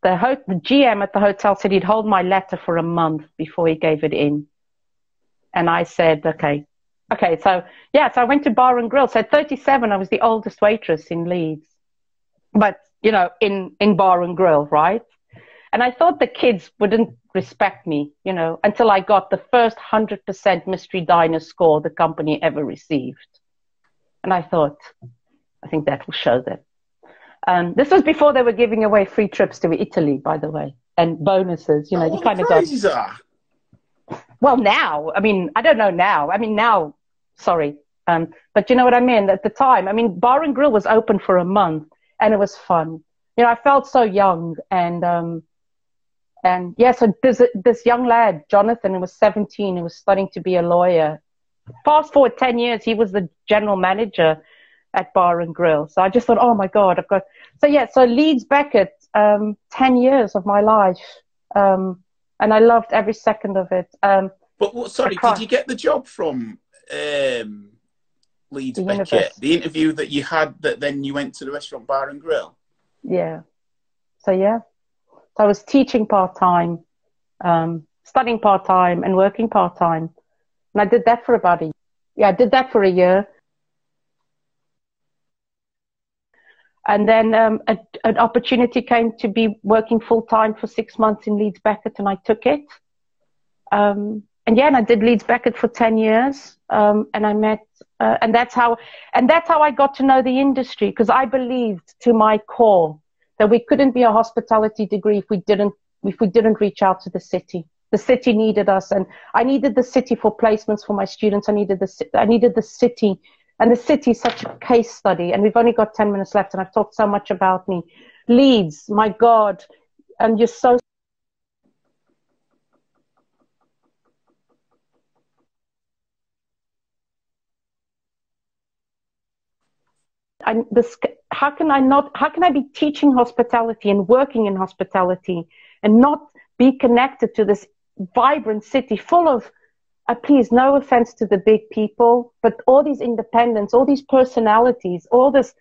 The, ho- the GM at the hotel said he'd hold my letter for a month before he gave it in. And I said, okay. Okay. So yeah, so I went to Bar and Grill. So at 37, I was the oldest waitress in Leeds. But you know, in, in bar and grill, right? And I thought the kids wouldn't respect me, you know, until I got the first 100% mystery diner score the company ever received. And I thought, I think that will show them. Um, this was before they were giving away free trips to Italy, by the way, and bonuses. You know, oh, you kind of got. Well, now, I mean, I don't know now. I mean, now, sorry, um, but you know what I mean. At the time, I mean, Bar and Grill was open for a month, and it was fun. You know, I felt so young and um, and yeah, so this this young lad, Jonathan, who was 17, he was studying to be a lawyer. Fast forward 10 years, he was the general manager at Bar and Grill. So I just thought, oh my God, I've got. So yeah, so Leeds Beckett, um, 10 years of my life. Um, and I loved every second of it. Um, but what, sorry, did you get the job from um, Leeds the Beckett, universe. the interview that you had that then you went to the restaurant bar and grill. Yeah. So yeah, so I was teaching part time, um, studying part time, and working part time, and I did that for about a year. yeah, I did that for a year. And then um, a, an opportunity came to be working full time for six months in Leeds Beckett, and I took it. Um, and yeah, and I did Leeds Beckett for 10 years. Um, and I met, uh, and that's how, and that's how I got to know the industry because I believed to my core that we couldn't be a hospitality degree if we didn't, if we didn't reach out to the city. The city needed us and I needed the city for placements for my students. I needed the, I needed the city and the city is such a case study and we've only got 10 minutes left and I've talked so much about me. Leeds, my God, and you're so I, this, how can I not, how can I be teaching hospitality and working in hospitality and not be connected to this vibrant city full of, uh, please, no offense to the big people, but all these independents, all these personalities, all this,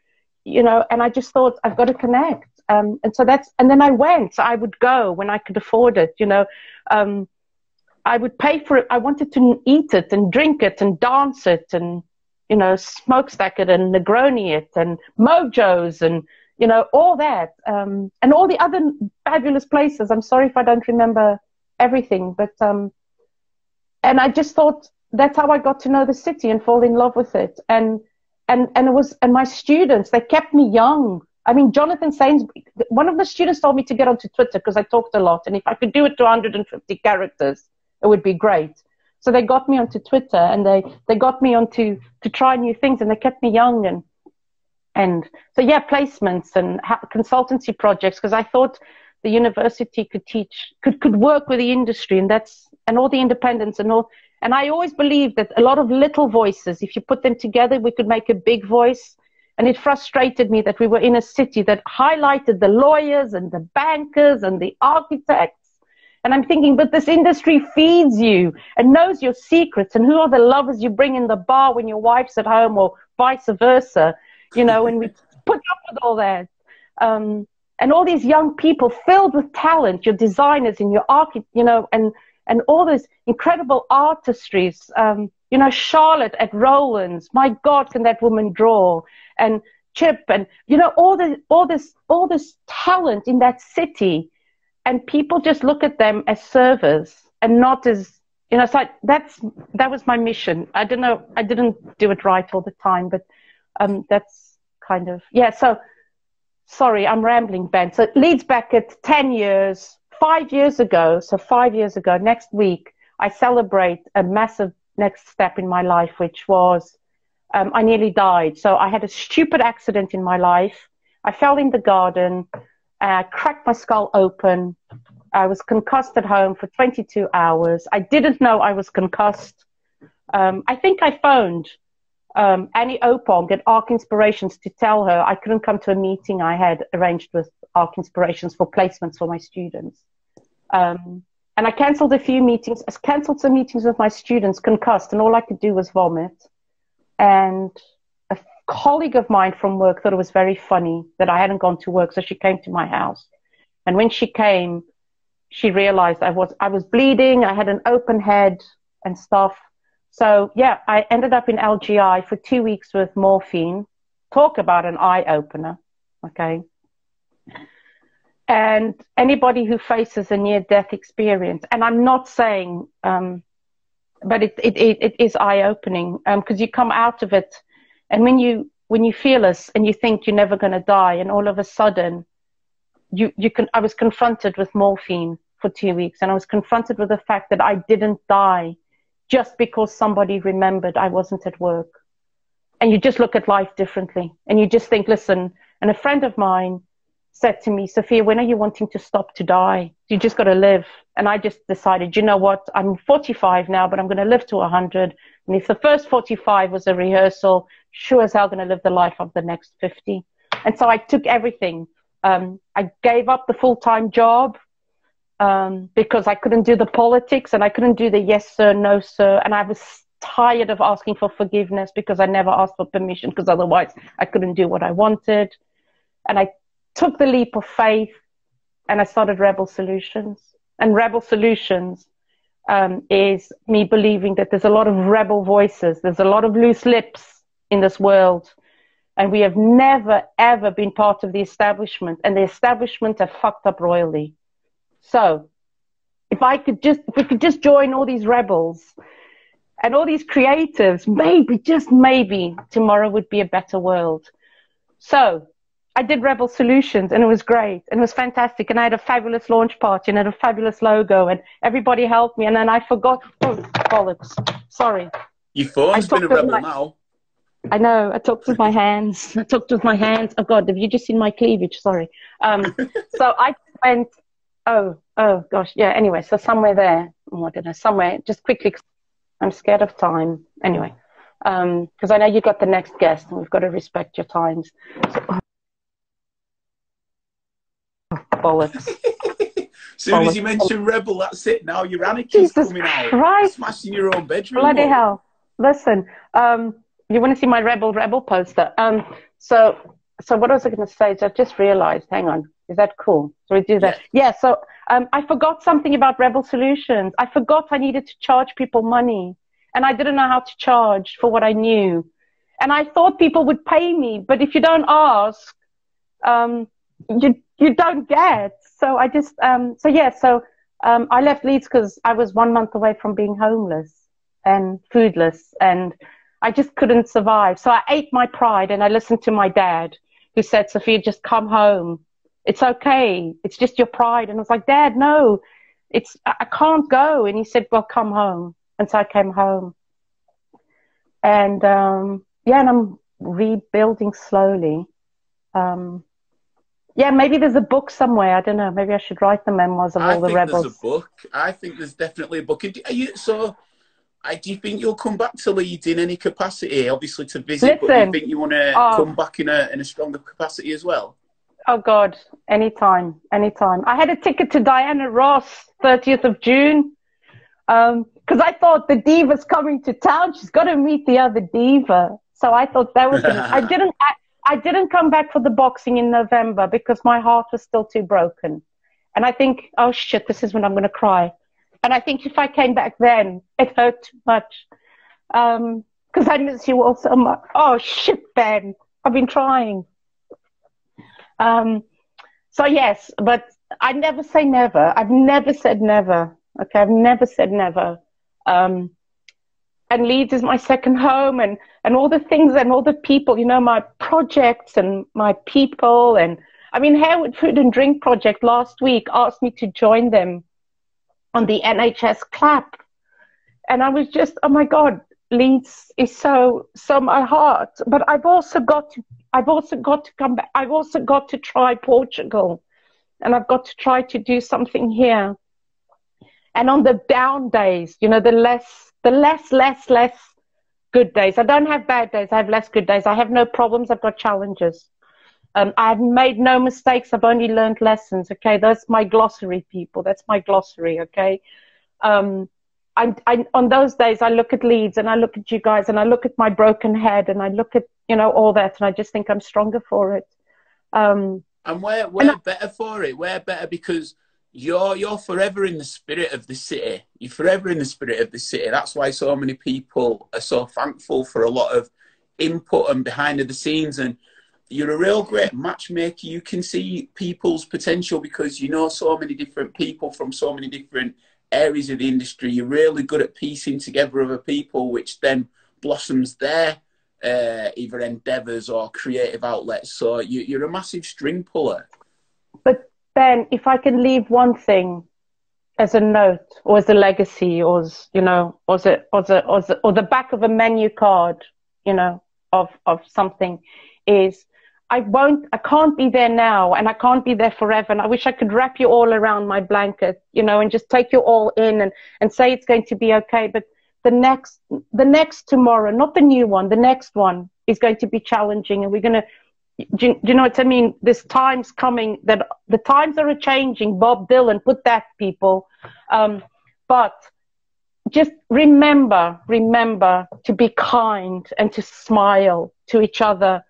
you know, and I just thought I've got to connect. Um, and so that's, and then I went, I would go when I could afford it, you know, um, I would pay for it. I wanted to eat it and drink it and dance it and, you know, Smokestack it and Negroni it and Mojo's and, you know, all that. Um, and all the other fabulous places. I'm sorry if I don't remember everything, but, um, and I just thought that's how I got to know the city and fall in love with it. And, and, and it was, and my students, they kept me young. I mean, Jonathan Sainsbury, one of the students told me to get onto Twitter because I talked a lot. And if I could do it to 150 characters, it would be great. So they got me onto Twitter and they, they got me onto to try new things and they kept me young and and so yeah, placements and consultancy projects because I thought the university could teach could could work with the industry and that's and all the independents and all And I always believed that a lot of little voices, if you put them together, we could make a big voice. And it frustrated me that we were in a city that highlighted the lawyers and the bankers and the architects. And I'm thinking, but this industry feeds you and knows your secrets. And who are the lovers you bring in the bar when your wife's at home or vice versa? You know, and we put up with all that. Um, and all these young people filled with talent, your designers and your architects, you know, and, and all these incredible artistries. Um, you know, Charlotte at Roland's, my God, can that woman draw? And Chip and, you know, all this, all this, all this talent in that city. And people just look at them as servers and not as, you know, like that's, that was my mission. I don't know, I didn't do it right all the time, but, um, that's kind of, yeah. So, sorry, I'm rambling, Ben. So it Leeds Beckett 10 years, five years ago. So five years ago, next week, I celebrate a massive next step in my life, which was um, I nearly died. So I had a stupid accident in my life. I fell in the garden, uh, cracked my skull open. I was concussed at home for 22 hours. I didn't know I was concussed. Um, I think I phoned um, Annie Opong at Arc Inspirations to tell her I couldn't come to a meeting I had arranged with Arc Inspirations for placements for my students. Um, and I cancelled a few meetings, I cancelled some meetings with my students, concussed, and all I could do was vomit. And colleague of mine from work thought it was very funny that I hadn't gone to work, so she came to my house. And when she came, she realized I was I was bleeding, I had an open head and stuff. So yeah, I ended up in LGI for two weeks with morphine. Talk about an eye opener. Okay. And anybody who faces a near death experience, and I'm not saying, um, but it, it, it, it is eye opening because um, you come out of it. And when you, when you feel this and you think you're never going to die, and all of a sudden, you, you can, I was confronted with morphine for two weeks, and I was confronted with the fact that I didn't die just because somebody remembered I wasn't at work. And you just look at life differently. And you just think, listen, and a friend of mine said to me, Sophia, when are you wanting to stop to die? You just got to live. And I just decided, you know what? I'm 45 now, but I'm going to live to 100. And if the first 45 was a rehearsal, sure as hell going to live the life of the next 50. And so I took everything. Um, I gave up the full time job um, because I couldn't do the politics and I couldn't do the yes sir, no sir, and I was tired of asking for forgiveness because I never asked for permission because otherwise I couldn't do what I wanted. And I took the leap of faith and I started Rebel Solutions. And Rebel Solutions um, is me believing that there's a lot of rebel voices, there's a lot of loose lips in this world. And we have never, ever been part of the establishment. And the establishment have fucked up royally. So if I could just, if we could just join all these rebels and all these creatives, maybe, just maybe, tomorrow would be a better world. So I did Rebel Solutions and it was great and it was fantastic. And I had a fabulous launch party and had a fabulous logo and everybody helped me. And then I forgot, oh, bollocks. Sorry. Your phone's been a rebel my, now. I know. I talked with my hands. I talked with my hands. Oh God, have you just seen my cleavage? Sorry. Um, so I went Oh, oh gosh, yeah. Anyway, so somewhere there, oh, I don't know, somewhere. Just quickly, I'm scared of time. Anyway, because um, I know you've got the next guest, and we've got to respect your times. So, oh, bollocks. soon bollocks. as you mention Rebel, that's it. Now your anarchy's Jesus coming out, Christ. smashing your own bedroom. Bloody hell! Listen, um, you want to see my Rebel Rebel poster? Um, so, so what was I going to say? Is I just realised. Hang on. Is that cool? So we do that. Yeah. yeah so um, I forgot something about Rebel Solutions. I forgot I needed to charge people money, and I didn't know how to charge for what I knew. And I thought people would pay me, but if you don't ask, um, you you don't get. So I just um, so yeah. So um, I left Leeds because I was one month away from being homeless and foodless, and I just couldn't survive. So I ate my pride, and I listened to my dad, who said, "Sophia, just come home." it's okay. It's just your pride. And I was like, Dad, no, it's, I can't go. And he said, well, come home. And so I came home. And, um, yeah, and I'm rebuilding slowly. Um, yeah, maybe there's a book somewhere. I don't know. Maybe I should write the memoirs of all the rebels. I think There's a book. I think there's definitely a book. Are you so? I, do you think you'll come back to Leeds in any capacity? Obviously to visit, Listen, but do you think you want to oh, come back in a in a stronger capacity as well? Oh God, anytime, anytime. I had a ticket to Diana Ross, 30th of June, because um, I thought the diva's coming to town. She's got to meet the other diva. So I thought that was. I didn't. I, I didn't come back for the boxing in November because my heart was still too broken. And I think, oh shit, this is when I'm going to cry. And I think if I came back then, it hurt too much. Because um, I miss you all so much. Oh shit, Ben. I've been trying. Um, so yes, but I never say never. I've never said never. Okay, I've never said never. Um, and Leeds is my second home and, and all the things and all the people, you know, my projects and my people. And I mean, Harewood Food and Drink Project last week asked me to join them on the NHS clap. And I was just, oh my God, Leeds is so, so my heart. But I've also got to, I've also got to come back. I've also got to try Portugal and I've got to try to do something here. And on the down days, you know, the less the less, less, less good days. I don't have bad days. I have less good days. I have no problems. I've got challenges. Um, I've made no mistakes. I've only learned lessons. Okay, that's my glossary, people. That's my glossary. Okay. Um, I, I, on those days, I look at Leeds and I look at you guys and I look at my broken head and I look at you know all that and I just think I'm stronger for it. Um, and we're we're and better for it. We're better because you're you're forever in the spirit of the city. You're forever in the spirit of the city. That's why so many people are so thankful for a lot of input and behind the scenes. And you're a real great matchmaker. You can see people's potential because you know so many different people from so many different areas of the industry. You're really good at piecing together other people, which then blossoms their uh, either endeavors or creative outlets. So you, you're a massive string puller. But Ben, if I can leave one thing as a note or as a legacy or as, you know, or, a, or, or, or the back of a menu card, you know, of, of something is I won't, I can't be there now and I can't be there forever. And I wish I could wrap you all around my blanket, you know, and just take you all in and, and say it's going to be okay. But the next, the next tomorrow, not the new one, the next one is going to be challenging and we're going to, do you, do you, know what I mean? This time's coming that the times are changing. Bob Dylan put that people, um, but just remember, remember to be kind and to smile to each other.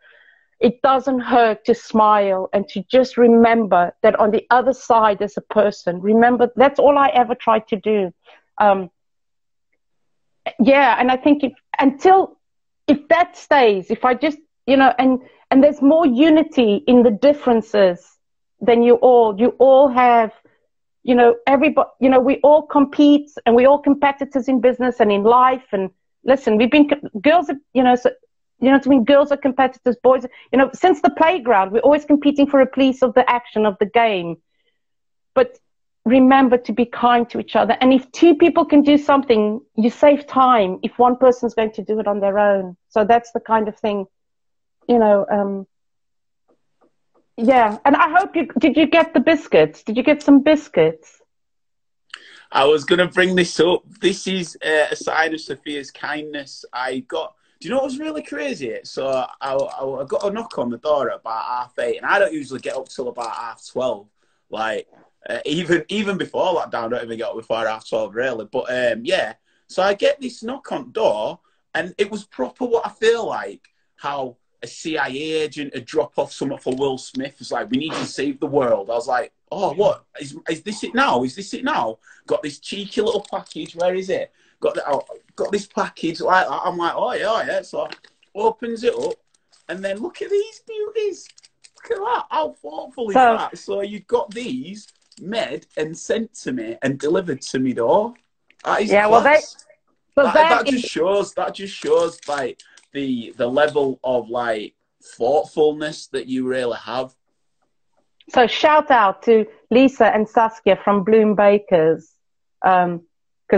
It doesn't hurt to smile and to just remember that on the other side there's a person. Remember, that's all I ever tried to do. Um, yeah, and I think if, until if that stays, if I just you know, and and there's more unity in the differences than you all. You all have, you know, everybody, you know, we all compete and we all competitors in business and in life. And listen, we've been girls, you know, so, you know what I mean? Girls are competitors, boys, you know, since the playground, we're always competing for a piece of the action of the game. But remember to be kind to each other. And if two people can do something, you save time if one person's going to do it on their own. So that's the kind of thing you know, um, yeah. And I hope you did. You get the biscuits? Did you get some biscuits? I was going to bring this up. This is uh, a sign of Sophia's kindness. I got. Do you know what was really crazy? So I, I, I, got a knock on the door at about half eight, and I don't usually get up till about half twelve. Like uh, even even before lockdown, I don't even get up before half twelve really. But um, yeah, so I get this knock on door, and it was proper what I feel like how a CIA agent to drop off something for Will Smith. It's like, we need to save the world. I was like, oh, what? Is, is this it now? Is this it now? Got this cheeky little package. Where is it? Got the, oh, got this package like that. I'm like, oh, yeah, oh, yeah. So opens it up. And then look at these beauties. Look at that. How thoughtful is so, that? So you got these made and sent to me and delivered to me door. That is yeah, class. well, they, well, that, that just shows, that just shows, like, the the level of like thoughtfulness that you really have. So shout out to Lisa and Saskia from Bloom Bakers, because um,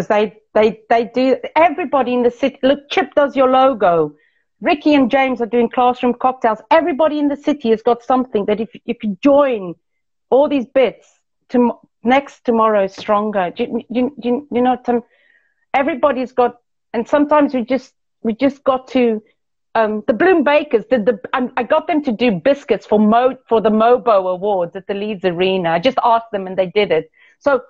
they they they do everybody in the city. Look, Chip does your logo. Ricky and James are doing classroom cocktails. Everybody in the city has got something that if if you join all these bits, to, next tomorrow is stronger. Do you, do you, you, know, everybody's got and sometimes we just we just got to um, the Bloom Bakers did the. I, I got them to do biscuits for Mo for the Mobo Awards at the Leeds Arena. I just asked them and they did it. So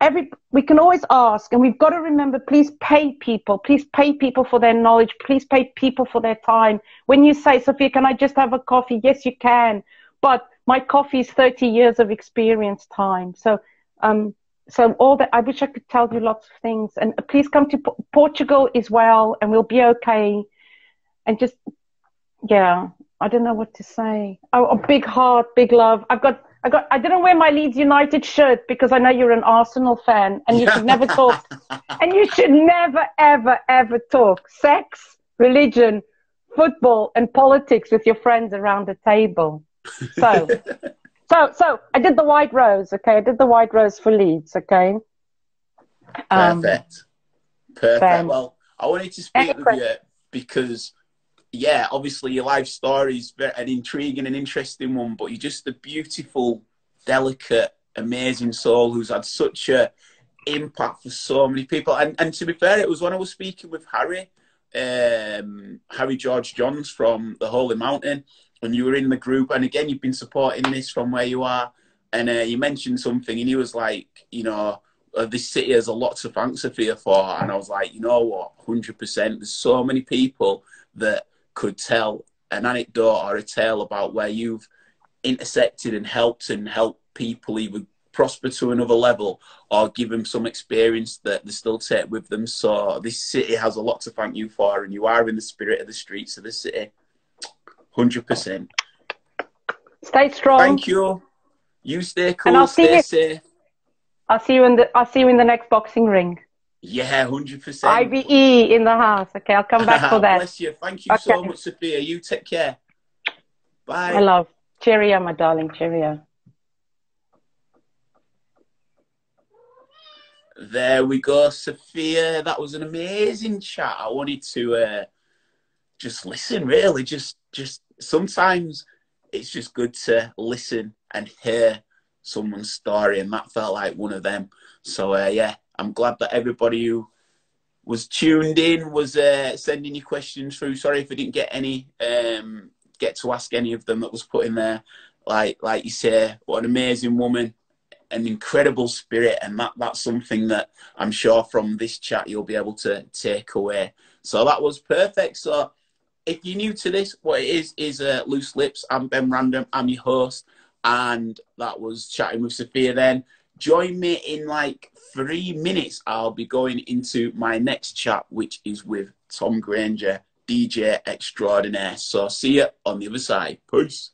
every we can always ask, and we've got to remember: please pay people. Please pay people for their knowledge. Please pay people for their time. When you say, Sophia, can I just have a coffee? Yes, you can. But my coffee is 30 years of experience time. So um, so all that I wish I could tell you lots of things. And please come to P- Portugal as well, and we'll be okay. And just yeah, I don't know what to say. Oh, a big heart, big love. I've got. I got. I didn't wear my Leeds United shirt because I know you're an Arsenal fan, and you should never talk. and you should never, ever, ever talk sex, religion, football, and politics with your friends around the table. So, so, so I did the white rose. Okay, I did the white rose for Leeds. Okay. Um, Perfect. Perfect. Well, I wanted to speak with you because, yeah, obviously your life story is an intriguing and interesting one, but you're just a beautiful, delicate, amazing soul who's had such a impact for so many people. And and to be fair, it was when I was speaking with Harry, um, Harry George Johns from the Holy Mountain, and you were in the group, and again, you've been supporting this from where you are, and uh, you mentioned something, and he was like, you know, uh, this city has a lot to thank Sophia for, and I was like, you know what, hundred percent. There's so many people that could tell an anecdote or a tale about where you've intersected and helped and helped people either prosper to another level or give them some experience that they still take with them. So this city has a lot to thank you for, and you are in the spirit of the streets of the city. Hundred percent. Stay strong. Thank you. You stay cool. And I'll see you. Safe. I'll see you in the. I'll see you in the next boxing ring. Yeah, hundred percent. IBE in the house. Okay, I'll come back for that. Bless you. Thank you okay. so much, Sophia. You take care. Bye. I love. Cheerio, my darling. Cheerio. There we go, Sophia. That was an amazing chat. I wanted to uh, just listen, really. Just, just sometimes it's just good to listen and hear someone's story, and that felt like one of them. So uh, yeah, I'm glad that everybody who was tuned in was uh, sending you questions through. Sorry if I didn't get any, um, get to ask any of them that was put in there. Like like you say, what an amazing woman, an incredible spirit, and that that's something that I'm sure from this chat you'll be able to take away. So that was perfect. So if you're new to this, what it is is uh, Loose Lips. I'm Ben Random. I'm your host, and that was chatting with Sophia. Then join me in like three minutes. I'll be going into my next chat, which is with Tom Granger, DJ extraordinaire. So see you on the other side. Peace.